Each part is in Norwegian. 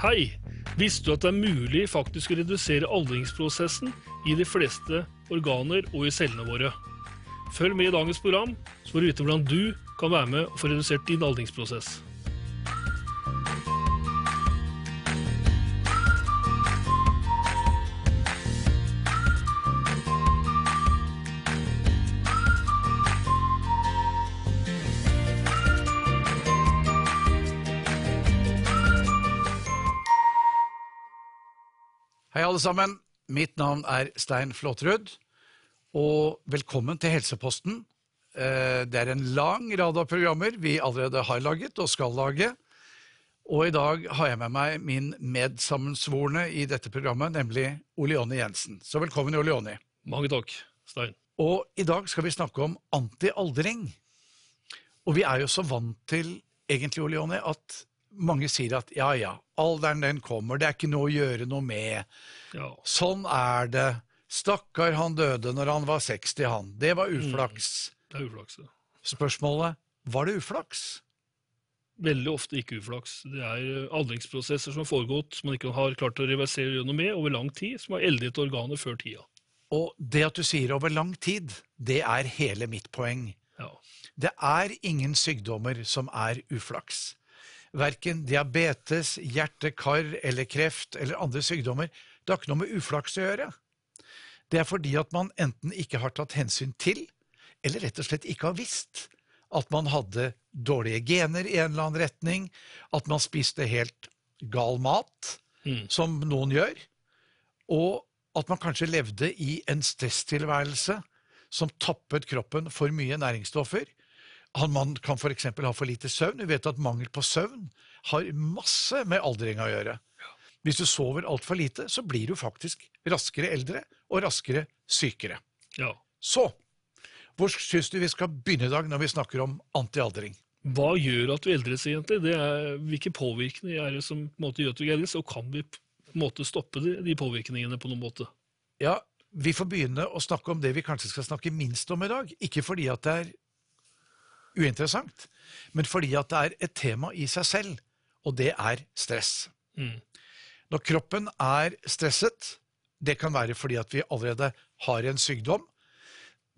Hei! Visste du at det er mulig faktisk å redusere aldringsprosessen i de fleste organer og i cellene våre? Følg med i dagens program, så får du vite hvordan du kan være med og få redusert din aldringsprosess. Alle sammen. Mitt navn er Stein Flåtrud, og velkommen til Helseposten. Eh, Det er en lang rad av programmer vi allerede har laget og skal lage. Og i dag har jeg med meg min medsammensvorne i dette programmet, nemlig Ole Jonny Jensen. Så velkommen, Ole Jonny. Mange takk, Stein. Og i dag skal vi snakke om antialdring. Og vi er jo så vant til, egentlig, Ole Jonny, at mange sier at ja, ja, alderen den kommer, det er ikke noe å gjøre noe med. Ja, Sånn er det. Stakkar, han døde når han var 60, han. Det var uflaks. det er uflaks. ja. Spørsmålet var det uflaks? Veldig ofte ikke uflaks. Det er eh, aldringsprosesser som har foregått som man ikke har klart å reversere gjennom med over lang tid, som har eldet organet før tida. Og det at du sier over lang tid, det er hele mitt poeng. Ja. Det er ingen sykdommer som er uflaks. Verken diabetes, hjerte-kar eller kreft eller andre sykdommer. Det har ikke noe med uflaks å gjøre. Det er fordi at man enten ikke har tatt hensyn til, eller rett og slett ikke har visst at man hadde dårlige gener i en eller annen retning, at man spiste helt gal mat, Mm. som noen gjør, og at man kanskje levde i en stresstilværelse som tappet kroppen for mye næringsstoffer. Han- Man kan f.eks. ha for lite søvn. Vi vet at mangel på søvn har masse med aldring å gjøre. Hvis du sover altfor lite, så blir du faktisk raskere eldre og raskere sykere. ja. Så, hvor syns du vi skal begynne i dag når vi snakker om antialdring? Hva gjør at vi eldres egentlig? Det er, hvilke påvirkninger er det som på en måte gjør at vi eldres, og kan vi på en måte stoppe de, de påvirkningene på noen måte? Ja, vi får begynne å snakke om det vi kanskje skal snakke minst om i dag. Ikke fordi at det er uinteressant, men fordi at det er et tema i seg selv, og det er stress. Mm. Når kroppen er stresset, det kan være fordi at vi allerede har en sykdom,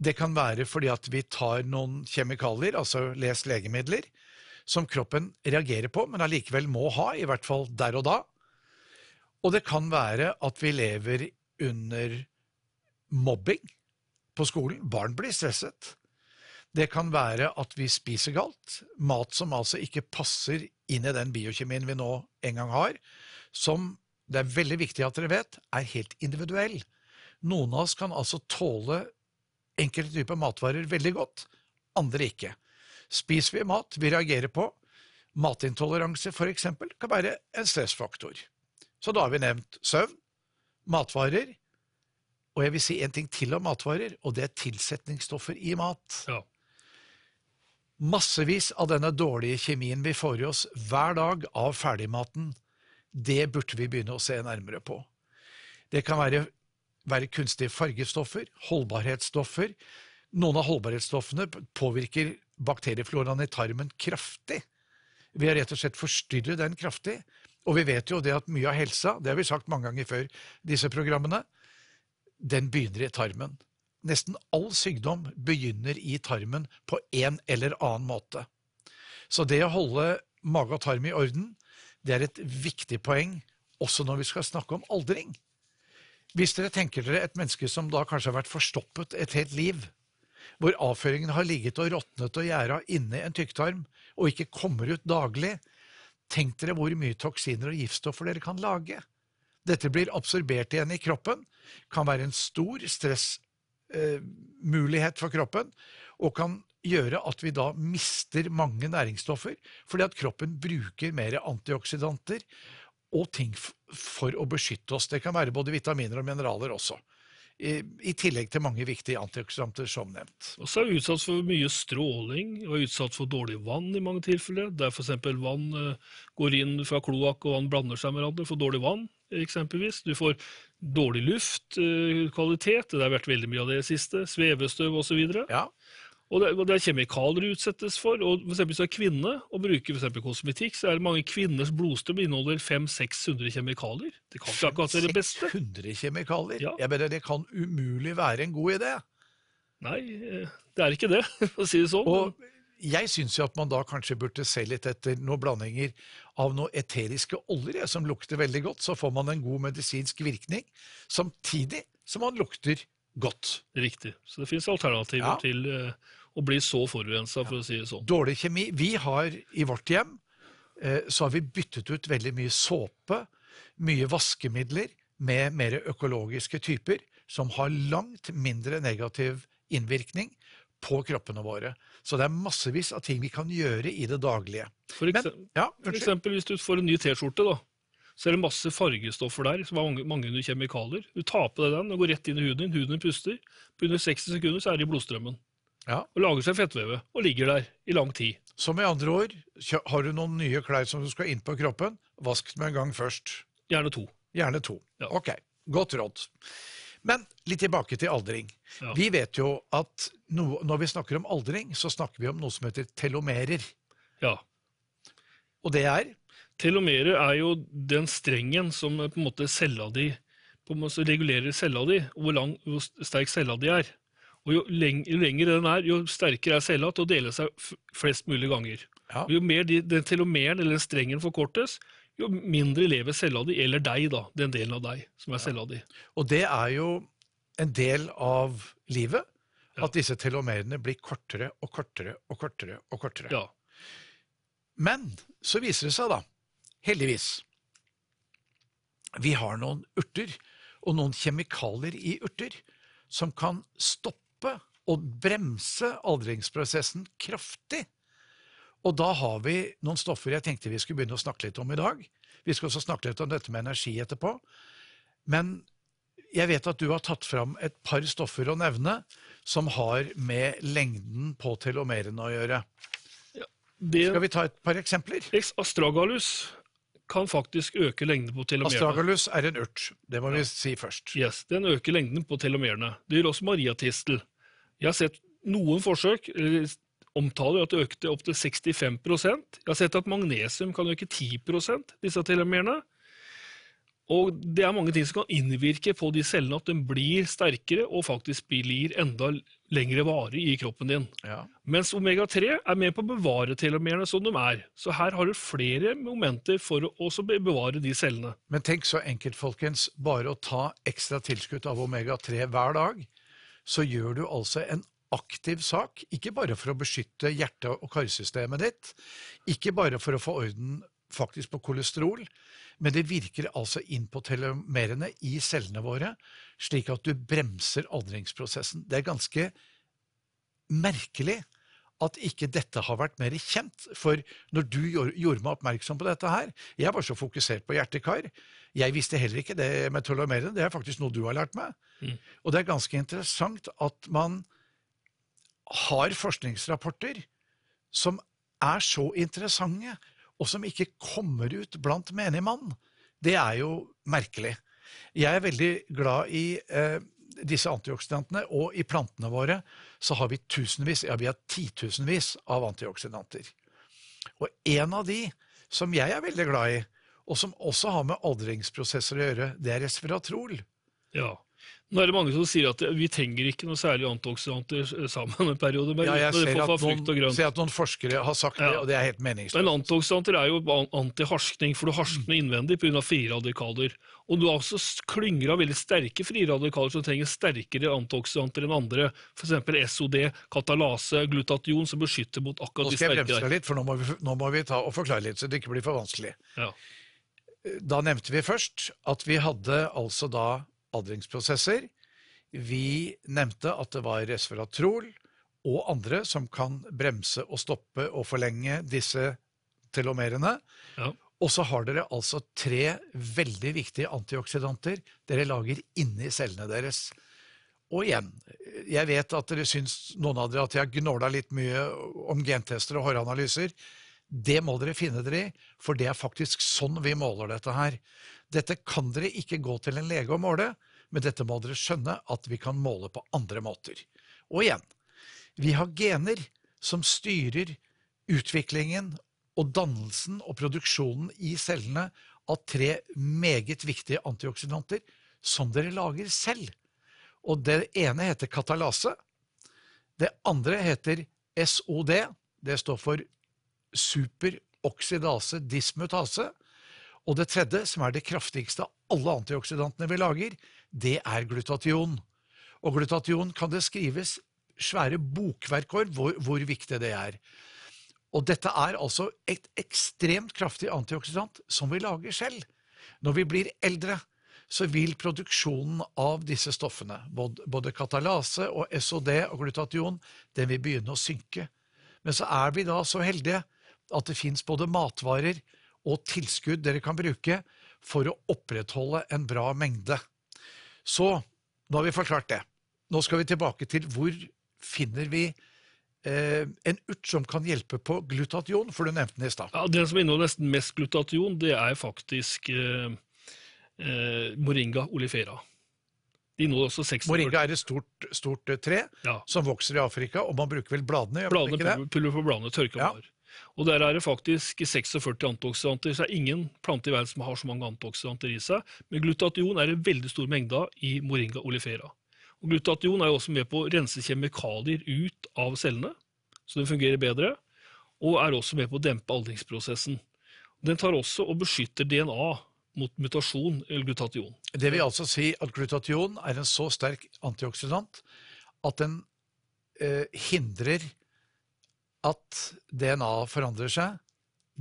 det kan være fordi at vi tar noen kjemikalier, altså les legemidler, som kroppen reagerer på, men allikevel må ha, i hvert fall der og da. Og det kan være at vi lever under mobbing på skolen. Barn blir stresset. Det kan være at vi spiser galt, mat som altså ikke passer inn i den biokjemien vi nå en gang har, som det er veldig viktig at dere vet, er helt individuell. Noen av oss kan altså tåle enkelte typer matvarer veldig godt, andre ikke. Spiser vi mat vi reagerer på, matintoleranse eksempel, kan være en stressfaktor. Så da har vi nevnt søvn, matvarer, og jeg vil si en ting til om matvarer, og det er tilsetningsstoffer i mat. Ja. Massevis av denne dårlige kjemien vi får i oss hver dag av ferdigmaten, det burde vi begynne å se nærmere på. Det kan være, være kunstige fargestoffer, holdbarhetsstoffer. Noen av holdbarhetsstoffene påvirker bakteriefloraen i tarmen kraftig. Vi har rett og slett forstyrret den kraftig. Og vi vet jo det at mye av helsa, det har vi sagt mange ganger før disse programmene, den begynner i tarmen. Nesten all sykdom begynner i tarmen på en eller annen måte. Så det å holde mage og tarm i orden, det er et viktig poeng også når vi skal snakke om aldring. Hvis dere tenker dere et menneske som da kanskje har vært forstoppet et helt liv, hvor avføringen har ligget og råtnet og gjæra inni en tykktarm og ikke kommer ut daglig, tenk dere hvor mye toksiner og giftstoffer dere kan lage. Dette blir absorbert igjen i kroppen, kan være en stor stressmulighet for kroppen, og kan gjøre at vi da mister mange næringsstoffer, fordi at kroppen bruker mer antioksidanter og ting for å beskytte oss. Det kan være både vitaminer og mineraler også. I, tillegg til mange viktige antioksidanter, som nevnt. Og så er vi utsatt for mye stråling og utsatt for dårlig vann i mange tilfeller. Der f.eks. vann eh, går inn fra kloakk og vann blander seg med hverandre. For dårlig vann, eksempelvis. Du får dårlig luftkvalitet, det har vært veldig mye av det i det siste. Svevestøv osv. Ja, Og det, og det er kjemikalier utsettes for. og for Hvis du er kvinne og bruker for kosmetikk, så er det mange kvinners blodstrøm inneholder 500-600 kjemikalier. Det kan ikke akkurat være det beste. 600 kjemikalier? Ja. Jeg mener, Det kan umulig være en god idé. Nei, eh, det er ikke det, for å si det sånn. Og jeg syns jo at man da kanskje burde se litt etter noen blandinger av noen eteriske oljer som lukter veldig godt. Så får man en god medisinsk virkning, samtidig som man lukter godt. Riktig. Så det finnes alternativer Ja. til uh, å bli så forurensa, for å si det sånn. Dårlig kjemi. Vi har i vårt hjem uh, så har vi byttet ut veldig mye såpe, mye vaskemidler, med mer økologiske typer, som har langt mindre negativ innvirkning på kroppene våre. Så det er massevis av ting vi kan gjøre i det daglige. For, Men, eksempel, ja, for eksempel hvis du får en ny T-skjorte, da, så er det masse fargestoffer der, som er mange, kjemikalier. Du tar på deg den og går rett inn i huden din, huden din puster. På under 60 sekunder så er det i blodstrømmen. Ja. Og lager seg fettveve, og ligger der i lang tid. Så med andre ord, har du noen nye klær som du skal inn på kroppen, vask dem en gang først. Gjerne to. Gjerne to. Ja. Ok, godt råd. Men litt tilbake til aldring. Ja. Vi vet jo at no, når vi snakker om aldring, så snakker vi om noe som heter telomerer. Ja. Og det er Telomerer er jo den strengen som eh, på en måte cella di på en måte regulerer cella di, hvor, lang, hvor sterk cella di er. Og jo, leng, jo lengre den er, jo sterkere er cella til å dele seg flest mulig ganger. Ja. Jo mer de, den telomeren eller den strengen forkortes, jo mindre lever cella di, eller deg, da, den delen av deg som er cella di. Og det er jo en del av livet. At disse telomerene blir kortere og kortere og kortere. og kortere. Ja. Men så viser det seg, da, heldigvis Vi har noen urter og noen kjemikalier i urter som kan stoppe og bremse aldringsprosessen kraftig. Og da har vi noen stoffer jeg tenkte vi skulle begynne å snakke litt om i dag. Vi skal også snakke litt om dette med energi etterpå. Men jeg vet at du har tatt fram et par stoffer å nevne som har med lengden på telomerene å gjøre. Det, Skal vi ta et par eksempler? Astragalus kan faktisk øke lengden på telomerene. Astragalus er en urt. Det må vi si først. Yes, Den øker lengden på telomerene. Det gjør også mariatistel. Jeg har sett noen forsøk eller omtaler at det økte opp til 65 Jeg har sett at magnesium kan øke 10% disse telomerene. Og det er mange ting som kan innvirke på de cellene, at de blir sterkere og faktisk blir enda lengre varig i kroppen din. Ja. Mens omega-3 er med på å bevare telomerene som de er. Så her har du flere momenter for å også bevare de cellene. Men tenk så enkelt, folkens. Bare å ta ekstra tilskudd av omega-3 hver dag, så gjør du altså en aktiv sak. Ikke bare for å beskytte hjerte- og karsystemet ditt, ikke bare for å få orden faktisk på kolesterol, men det virker altså inn på telomerene i cellene våre, slik at du bremser aldringsprosessen. Det er ganske merkelig at ikke dette har vært mer kjent. For når du gjorde, meg oppmerksom på dette her Jeg var så fokusert på hjertekar. Jeg visste heller ikke det med telomerene. Det er faktisk noe du har lært meg. Mm. Og det er ganske interessant at man har forskningsrapporter som er så interessante, og som ikke kommer ut blant menig mann. Det er jo merkelig. Jeg er veldig glad i eh, disse antioksidantene, og i plantene våre så har vi tusenvis, ja vi har titusenvis av antioksidanter. Og en av de som jeg er veldig glad i, og som også har med aldringsprosesser å gjøre, det er resveratrol. Ja. Nå er det mange som sier at vi trenger ikke noe særlig antioksidanter sammen en periode. Men Ja, jeg det ser at, noen, ser at noen forskere har sagt det, Ja. og det er helt meningsløst. Men antioksidanter er jo antiharskning, for du harskner innvendig pga. frie radikaler. Og du har også klynger av veldig sterke frie radikaler som trenger sterkere antioksidanter enn andre. F.eks. SOD, katalase, glutation, som beskytter mot akkurat de skal jeg sterke bremse der. deg litt, for nå må, vi, nå må vi ta og forklare litt, så det ikke blir for vanskelig. Ja. Da nevnte vi først at vi hadde altså da aldringsprosesser. Vi nevnte at det var resveratrol og andre som kan bremse og stoppe og forlenge disse telomerene. Ja. Og så har dere altså tre veldig viktige antioksidanter dere lager inni cellene deres. Og igjen, jeg vet at dere syns noen av dere at jeg gnåla litt mye om gentester og håranalyser. Det må dere finne dere i, for det er faktisk sånn vi måler dette her. Dette kan dere ikke gå til en lege og måle, men dette må dere skjønne at vi kan måle på andre måter. Og igjen, Vi har gener som styrer utviklingen og dannelsen og produksjonen i cellene av tre meget viktige antioksidanter som dere lager selv. Og det ene heter katalase. Det andre heter SOD. Det står for superoksidase dismutase. Og det tredje, som er det kraftigste av alle antioksidantene vi lager, det er glutation. Og glutation kan det skrives svære bokverk over hvor, hvor viktig det er. Og dette er altså et ekstremt kraftig antioksidant som vi lager selv. Når vi blir eldre, så vil produksjonen av disse stoffene, både katalase og SOD og glutation, den vil begynne å synke. Men så er vi da så heldige at det fins både matvarer og tilskudd dere kan bruke for å opprettholde en bra mengde. Så nå har vi forklart det. Nå skal vi tilbake til hvor finner vi eh, en urt som kan hjelpe på glutation, for du nevnte den i stad. Ja, Den som inneholder nesten mest glutation, det er faktisk eh, eh, Moringa olifera. De inneholder også 46 Moringa er et stort, stort eh, tre Ja. som vokser i Afrika, og man bruker vel bladene? Bladene, pulver- på bladene, tørker Ja. blader. Og der er det faktisk 46 antioksidanter, så det er ingen plante i verden som har så mange antioksidanter i seg. Men glutation er en veldig stor mengde i Moringa olifera. Og glutation er jo også med på å rense kjemikalier ut av cellene, så den fungerer bedre, og er også med på å dempe aldringsprosessen. Den tar også og beskytter DNA mot mutasjon, eller glutation. Det vil altså si at glutation er en så sterk antioksidant at den eh, hindrer at DNA forandrer seg.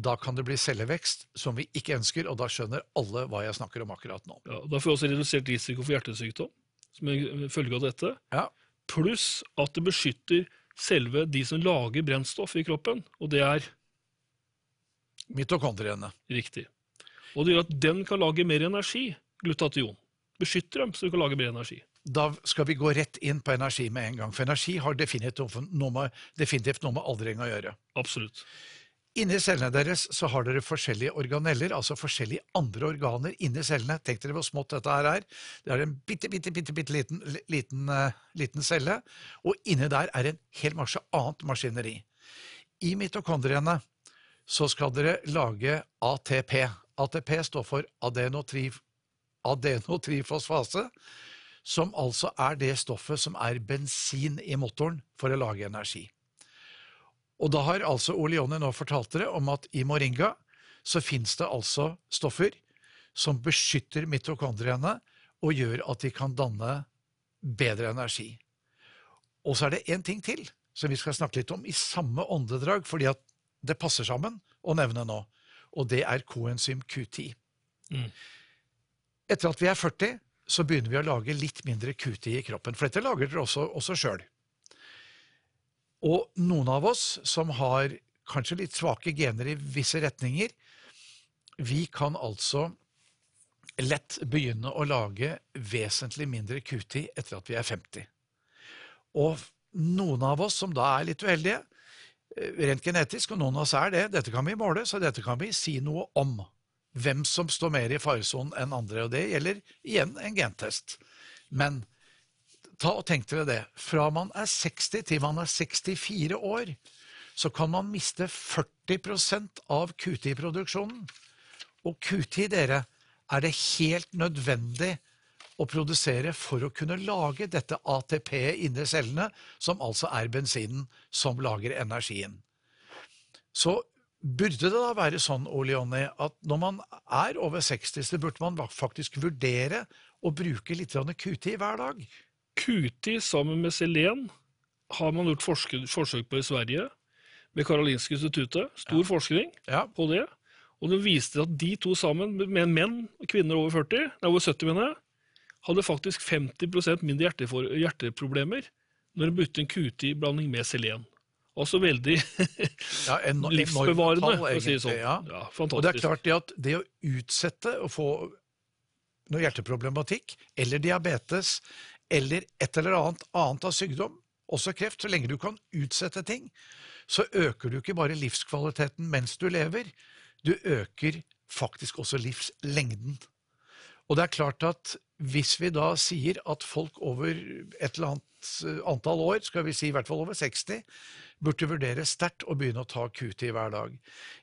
Da kan det bli cellevekst som vi ikke ønsker, og da skjønner alle hva jeg snakker om akkurat nå. Ja, da får vi også redusert risiko for hjertesykdom som en følge av dette. Ja. Pluss at det beskytter selve de som lager brennstoff i kroppen, og det er Mitokondriene. riktig. Og det gjør at den kan lage mer energi, glutation. Beskytter dem så de kan lage mer energi. Da skal vi gå rett inn på energi med en gang, for energi har definitivt noe med, definitivt noe med aldring å gjøre. Absolutt. Inni cellene deres så har dere forskjellige organeller, altså forskjellige andre organer inni cellene. Tenk dere hvor smått dette her er. Det er en bitte, bitte, bitte, bitte liten, liten, eh, liten celle, og inni der er en hel masse annet maskineri. I mitokondriene så skal dere lage ATP. ATP står for adenotrif adenotrifosfase, som altså er det stoffet som er bensin i motoren for å lage energi. Og da har altså Ole Jonny nå fortalt dere om at i moringa så fins det altså stoffer som beskytter mitokondriene og gjør at de kan danne bedre energi. Og så er det én ting til som vi skal snakke litt om i samme åndedrag, fordi at det passer sammen å nevne nå, og det er koenzym Q10. Mm. Etter at vi er 40, så begynner vi å lage litt mindre Q10 i kroppen, for dette lager dere også, også sjøl. Og noen av oss som har kanskje litt svake gener i visse retninger, vi kan altså lett begynne å lage vesentlig mindre Q10 etter at vi er 50. Og noen av oss som da er litt uheldige, eh, rent genetisk, og noen av oss er det, dette kan vi måle, så dette kan vi si noe om. Hvem som står mer i faresonen enn andre, og det gjelder igjen en gentest. Men ta og tenk dere det. Fra man er 60 til man er 64 år, så kan man miste 40 av QT-produksjonen. Og QT, dere, er det helt nødvendig å produsere for å kunne lage dette ATP inni cellene, som altså er bensinen som lager energien. Så burde det da være sånn, Ole Jonny, at når man er over 60, så burde man faktisk vurdere å bruke litt QT hver dag? QT sammen med selen har man gjort forsøk på i Sverige, ved Karolinska instituttet. Stor forskning Ja. på det. Og den viste at de to sammen, med menn og kvinner over 40, nei, over 70, mener jeg, hadde faktisk 50% mindre hjerteproblemer når de brukte en QT-blanding med selen. Altså veldig Ja, en, livsbevarende, tall, å si det sånn. Ja. Ja. fantastisk. Og det er klart det at det å utsette å få noe hjerteproblematikk, eller diabetes, eller et eller annet annet av sykdom, også kreft, så lenge du kan utsette ting, så øker du ikke bare livskvaliteten mens du lever, du øker faktisk også livslengden. Og det er klart at hvis vi da sier at folk over et eller annet eh, antall år, skal vi si i hvert fall over 60, burde vurdere sterkt å begynne å ta Q10 hver dag.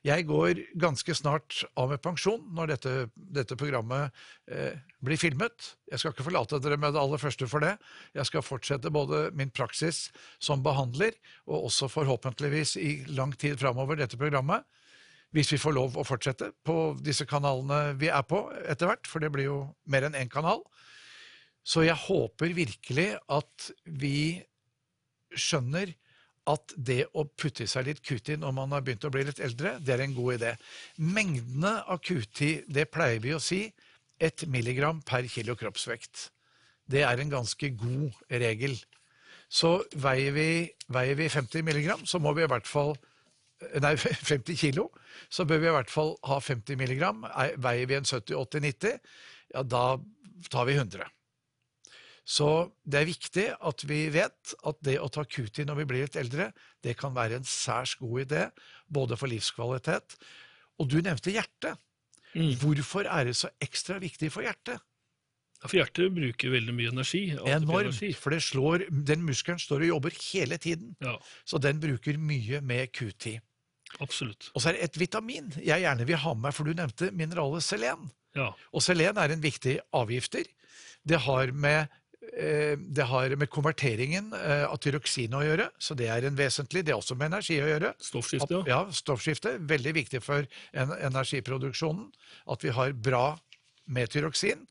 Jeg går ganske snart av med pensjon når dette, dette programmet eh, blir filmet. Jeg skal ikke forlate dere med det aller første for det. Jeg skal fortsette både min praksis som behandler, og også forhåpentligvis i lang tid framover dette programmet hvis vi får lov å fortsette på disse kanalene vi er på etter hvert, for det blir jo mer enn én kanal. Så jeg håper virkelig at vi skjønner at det å putte i seg litt cuti når man har begynt å bli litt eldre, det er en god idé. Mengdene av cuti, det pleier vi å si, ett milligram per kilo kroppsvekt. Det er en ganske god regel. Så veier vi, veier vi 50 milligram, så må vi i hvert fall nei, 50 kilo, så bør vi i hvert fall ha 50 milligram. Veier vi en 70-80-90, ja, da tar vi 100. Så det er viktig at vi vet at det å ta Q-tid når vi blir litt eldre, det kan være en særs god idé, både for livskvalitet Og du nevnte hjertet. Mm. Hvorfor er det så ekstra viktig for hjertet? For hjertet bruker veldig mye energi. Enormt, energi. for det slår, den muskelen står og jobber hele tiden. Ja, Så den bruker mye med Q10. absolutt. Og så er det et vitamin jeg gjerne vil ha med meg, for du nevnte mineralet selen. Ja, Og selen er en viktig avgifter. Det har med, det har med konverteringen eh, av tyroksin å gjøre, så det er en vesentlig. Det er også med energi å gjøre. Stoffskifte, ja. Ja, stoffskifte. Veldig viktig for energiproduksjonen at vi har bra med tyroksin.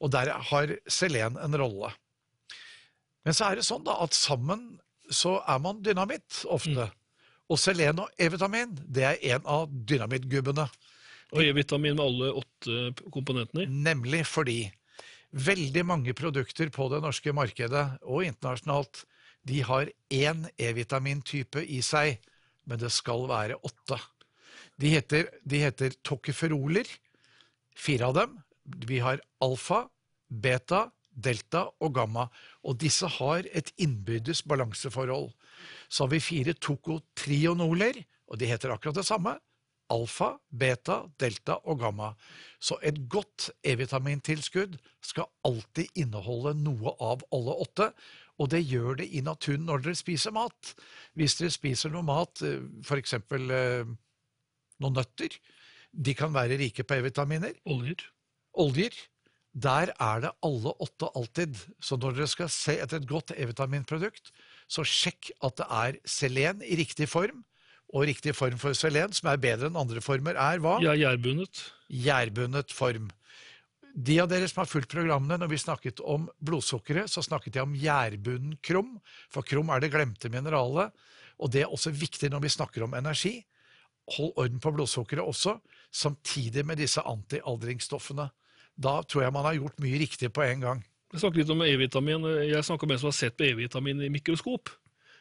Og der har selen en rolle. Men så er det sånn da at sammen så er man dynamitt ofte. Og selen og E-vitamin det er en av dynamittgubbene. Og E-vitamin med alle åtte komponentene. Nemlig fordi veldig mange produkter på det norske markedet og internasjonalt de har én E-vitamintype i seg, men det skal være åtte. De heter, de heter tokeferoler, fire av dem. Vi har alfa, beta, delta og gamma, og disse har et innbyrdes balanseforhold. Så har vi fire tokotrionoler, og de heter akkurat det samme. Alfa, beta, delta og gamma. Så et godt E-vitamintilskudd skal alltid inneholde noe av alle åtte, og det gjør det i naturen når dere spiser mat. Hvis dere spiser noe mat, f.eks. noen nøtter, de kan være rike på E-vitaminer. Oljer. Oljer, der er det alle åtte alltid. Så når dere skal se etter et godt E-vitaminprodukt, så sjekk at det er selen i riktig form. Og riktig form for selen, som er bedre enn andre former, er hva? Ja, gjærbundet. Gjærbundet form. De av dere som har fulgt programmene, når vi snakket om blodsukkeret, så snakket jeg om gjærbunnen krum, for krum er det glemte mineralet. Og det er også viktig når vi snakker om energi. Hold orden på blodsukkeret også, samtidig med disse antialdringsstoffene. Da tror jeg man har gjort mye riktig på en gang. Jeg snakker litt om E-vitamin. Jeg snakker om en som har sett på E-vitamin i mikroskop,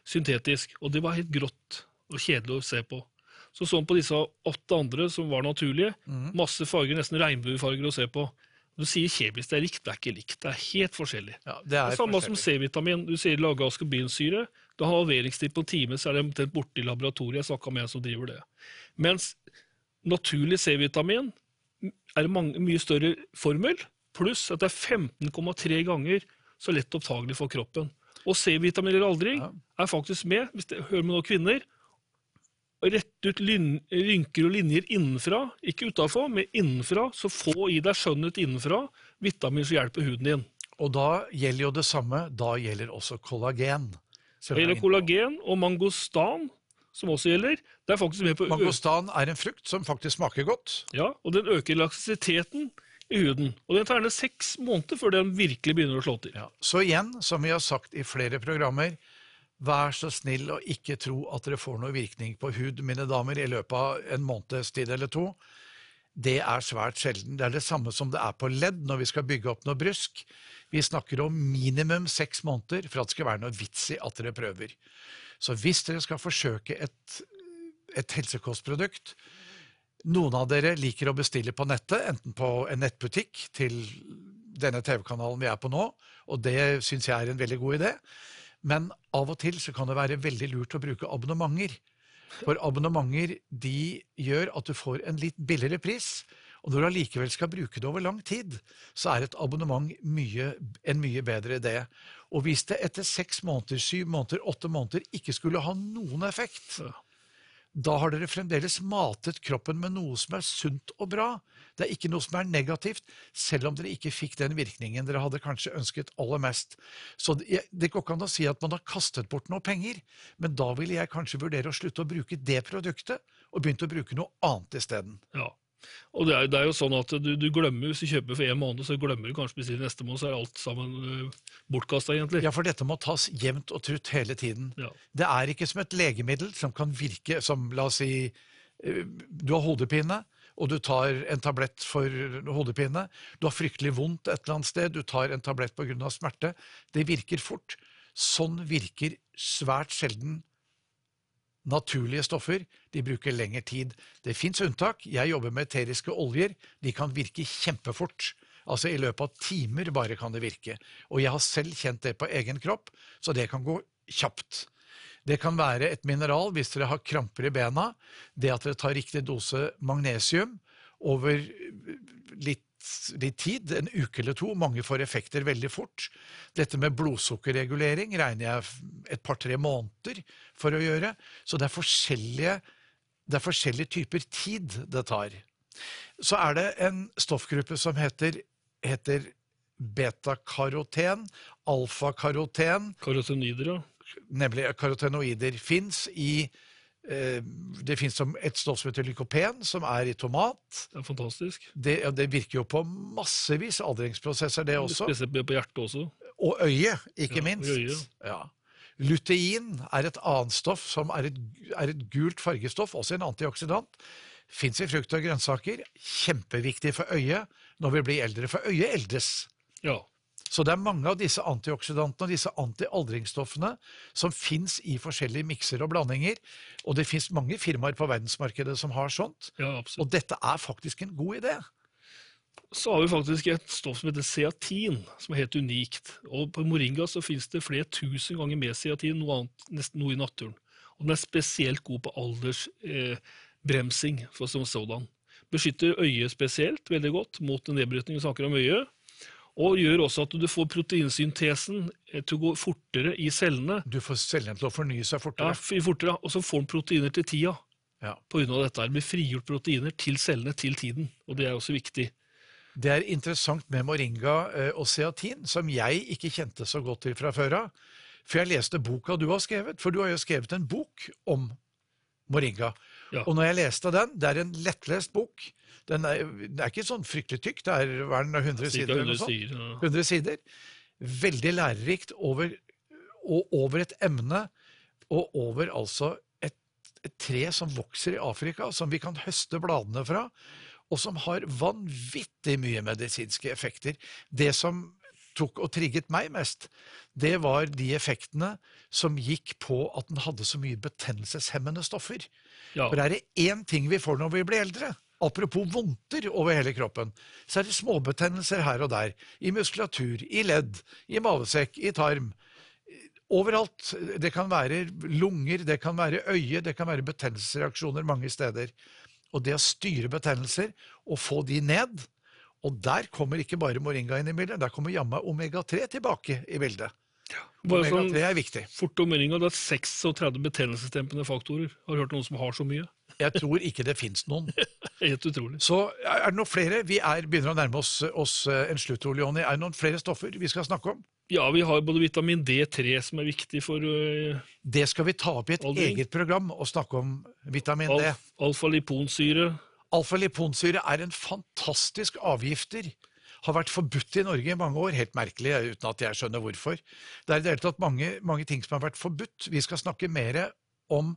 syntetisk, og det var helt grått og kjedelig å se på. Så så han på disse åtte andre som var naturlige. Masse farger, nesten regnbuefarger å se på. Du sier kjemisk, det er likt, det er ikke likt. Det er helt forskjellig. Ja, det Det er er samme som. C-vitamin. Du sier laga askorbinsyre. Du har halveringstid på en time, så er det omtrent borte i laboratoriet. Jeg snakka med en som driver det. Mens naturlig C-vitamin er en mange, mye større formel, pluss at det er 15,3 ganger så lett opptagelig for kroppen. Og C-vitamin eller aldring Ja. er faktisk med, hvis det hører med noen kvinner, å rette ut rynker og linjer innenfra, ikke utenfor, men innenfra, så få i deg skjønnhet innenfra, vitamin som hjelper huden din. Og da gjelder jo det samme, da gjelder også kollagen. Det er gjelder kollagen og mangostan, som også gjelder. Det er faktisk med på Mangostan er en frukt som faktisk smaker godt. ja, og den øker elastisiteten i huden. Og den tar gjerne seks måneder før den virkelig begynner å slå til. Ja. Så igjen, som vi har sagt i flere programmer, vær så snill å ikke tro at dere får noe virkning på hud, mine damer, i løpet av en måneds tid eller to. Det er svært sjelden. Det er det samme som det er på ledd når vi skal bygge opp noe brysk. Vi snakker om minimum seks måneder for at det skal være noe vits i at dere prøver. Så hvis dere skal forsøke et, et helsekostprodukt, noen av dere liker å bestille på nettet, enten på en nettbutikk til denne TV-kanalen vi er på nå, og det syns jeg er en veldig god idé. Men av og til så kan det være veldig lurt å bruke abonnementer. For abonnementer de gjør at du får en litt billigere pris, Og når du allikevel skal bruke det over lang tid, så er et abonnement mye, en mye bedre idé. Og hvis det etter seks måneder, syv måneder, åtte måneder ikke skulle ha noen effekt. Da har dere fremdeles matet kroppen med noe som er sunt og bra. Det er ikke noe som er negativt, selv om dere ikke fikk den virkningen dere hadde kanskje ønsket aller mest. Så det går ikke an å si at man har kastet bort noe penger, men da ville jeg kanskje vurdere å slutte å bruke det produktet, og begynte å bruke noe annet isteden. Ja. Og det er, det er jo sånn at du, du glemmer, hvis du kjøper for én måned, så glemmer du kanskje å bestille neste måned, så er alt sammen uh, bortkasta, egentlig. Ja, for dette må tas jevnt og trutt hele tiden. Ja. Det er ikke som et legemiddel som kan virke som, la oss si, eh, du har hodepine, og du tar en tablett for hodepine. Du har fryktelig vondt et eller annet sted, du tar en tablett pga. smerte. Det virker fort. Sånn virker svært sjelden naturlige stoffer. De bruker lengre tid. Det fins unntak. Jeg jobber med eteriske oljer. De kan virke kjempefort. Altså I løpet av timer bare kan det virke. Og jeg har selv kjent det på egen kropp, så det kan gå kjapt. Det kan være et mineral hvis dere har kramper i bena. Det at dere tar riktig dose magnesium over litt, litt tid, en uke eller to. Mange får effekter veldig fort. Dette med blodsukkerregulering regner jeg et par-tre måneder for å gjøre. Så det er forskjellige, det er forskjellige typer tid det tar. Så er det en stoffgruppe som heter, heter betakaroten, alfakaroten, Karotenoider, ja. nemlig karotenoider, fins i Det fins et stoff som heter lykopen, som er i tomat. Det er fantastisk. Det, det virker jo på massevis aldringsprosesser, det også. Spesielt på hjertet også. Og øyet, ikke Ja, minst. og øyet. Ja. Lutein er et annet stoff som er et, er et gult fargestoff, også en antioksidant. Fins i frukt og grønnsaker. Kjempeviktig for øyet når vi blir eldre, for øyet eldes. Ja. Så det er mange av disse antioksidantene og disse antialdringsstoffene som fins i forskjellige mikser og blandinger. Og det fins mange firmaer på verdensmarkedet som har sånt. ja. Og dette er faktisk en god idé. Så har vi faktisk et stoff som heter seatin, som er helt unikt. Og på moringa så finnes det flere tusen ganger mer seatin enn noe annet, nesten noe i naturen. Og den er spesielt god på aldersbremsing, for som sådan. Beskytter øyet spesielt veldig godt mot nedbrytning vi snakker om øyet. Og gjør også at du får proteinsyntesen eh, til å gå fortere i cellene. Du får cellene til å fornye seg fortere. Ja, fortere, og så får den proteiner til tida. Ja. På grunn av dette her. Blir frigjort proteiner til cellene til tiden. Og det er også viktig. Det er interessant med moringa eh, og seatin, som jeg ikke kjente så godt til fra før av. For jeg leste boka du har skrevet, for du har jo skrevet en bok om moringa. Ja. Og når jeg leste den, det er en lettlest bok. Den er, den er ikke sånn fryktelig tykk, det er, hva er den, 100 sider eller noe sånt. 100 sider. Veldig lærerikt over, og over et emne, og over altså et, et tre som vokser i Afrika, som vi kan høste bladene fra, og som har vanvittig mye medisinske effekter. Det som tok og trigget meg mest, det var de effektene som gikk på at den hadde så mye betennelseshemmende stoffer. Ja. For er det én ting vi får når vi blir eldre, apropos vondter over hele kroppen, så er det småbetennelser her og der. I muskulatur, i ledd, i mavesekk, i tarm. Overalt. Det kan være lunger, det kan være øye, det kan være betennelsesreaksjoner mange steder. Og det å styre betennelser og få de ned Og der kommer ikke bare moringa inn i bildet, der kommer jammen omega-3 tilbake i bildet. Sånn Omega-3 er viktig. fort om moringa, det er 36 betennelsesdempende faktorer. Har du hørt noen som har så mye? Jeg tror ikke det fins noen. Helt utrolig. Så er det noen flere? Vi er, begynner å nærme oss, oss eh, en slutt, Ole Jonny. Er det noen flere stoffer vi skal snakke om? Ja, vi har både vitamin D3, som er viktig for uh, Det skal vi ta opp i et Aldring. eget program og snakke om vitamin D. alf alfa-liponsyre. Alfa-liponsyre er en fantastisk avgifter. Har vært forbudt i Norge i mange år. Helt merkelig, uten at jeg skjønner hvorfor. Det er i det hele tatt mange, mange ting som har vært forbudt. Vi skal snakke mer om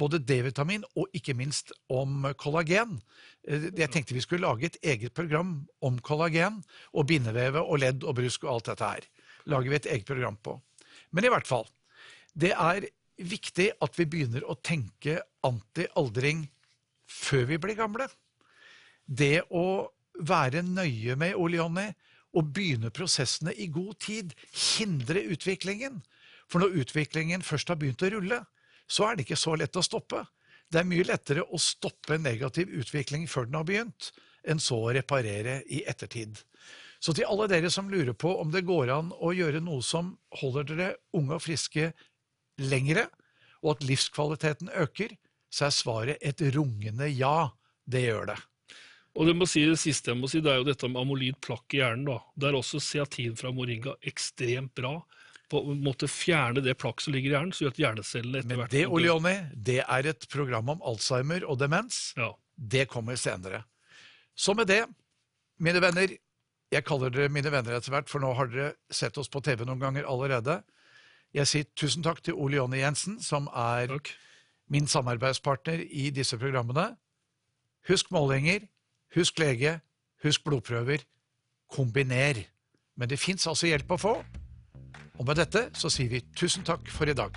både D-vitamin og ikke minst om kollagen. Eh, Jeg tenkte vi skulle lage et eget program om kollagen og bindeveve og ledd og brusk og alt dette her. Lager vi et eget program på. Men i hvert fall. Det er viktig at vi begynner å tenke anti-aldring før vi blir gamle. Det å være nøye med, Ole og begynne prosessene i god tid, hindre utviklingen. For når utviklingen først har begynt å rulle, så er det ikke så lett å stoppe. Det er mye lettere å stoppe en negativ utvikling før den har begynt, enn så å reparere i ettertid. Så til alle dere som lurer på om det går an å gjøre noe som holder dere unge og friske lengre, og at livskvaliteten øker, så er svaret et rungende ja. Det gjør det. Og det, si, det siste jeg må si, det er jo dette med amolyd plakk i hjernen. da. Der er også seatin fra moringa ekstremt bra på en måte fjerne det plakk som ligger i hjernen, så gjør at hjernecellene etter Men det, Ole Jonny, det er et program om Alzheimer og demens. Ja. Det kommer senere. Så med det, mine venner Jeg kaller dere mine venner etter hvert, for nå har dere sett oss på TV noen ganger allerede. Jeg sier tusen takk til Ole Jonny Jensen, som er Takk. min samarbeidspartner i disse programmene. Husk målinger, husk lege, husk blodprøver. Kombiner. Men det fins altså hjelp å få. Og med dette så sier vi tusen takk for i dag.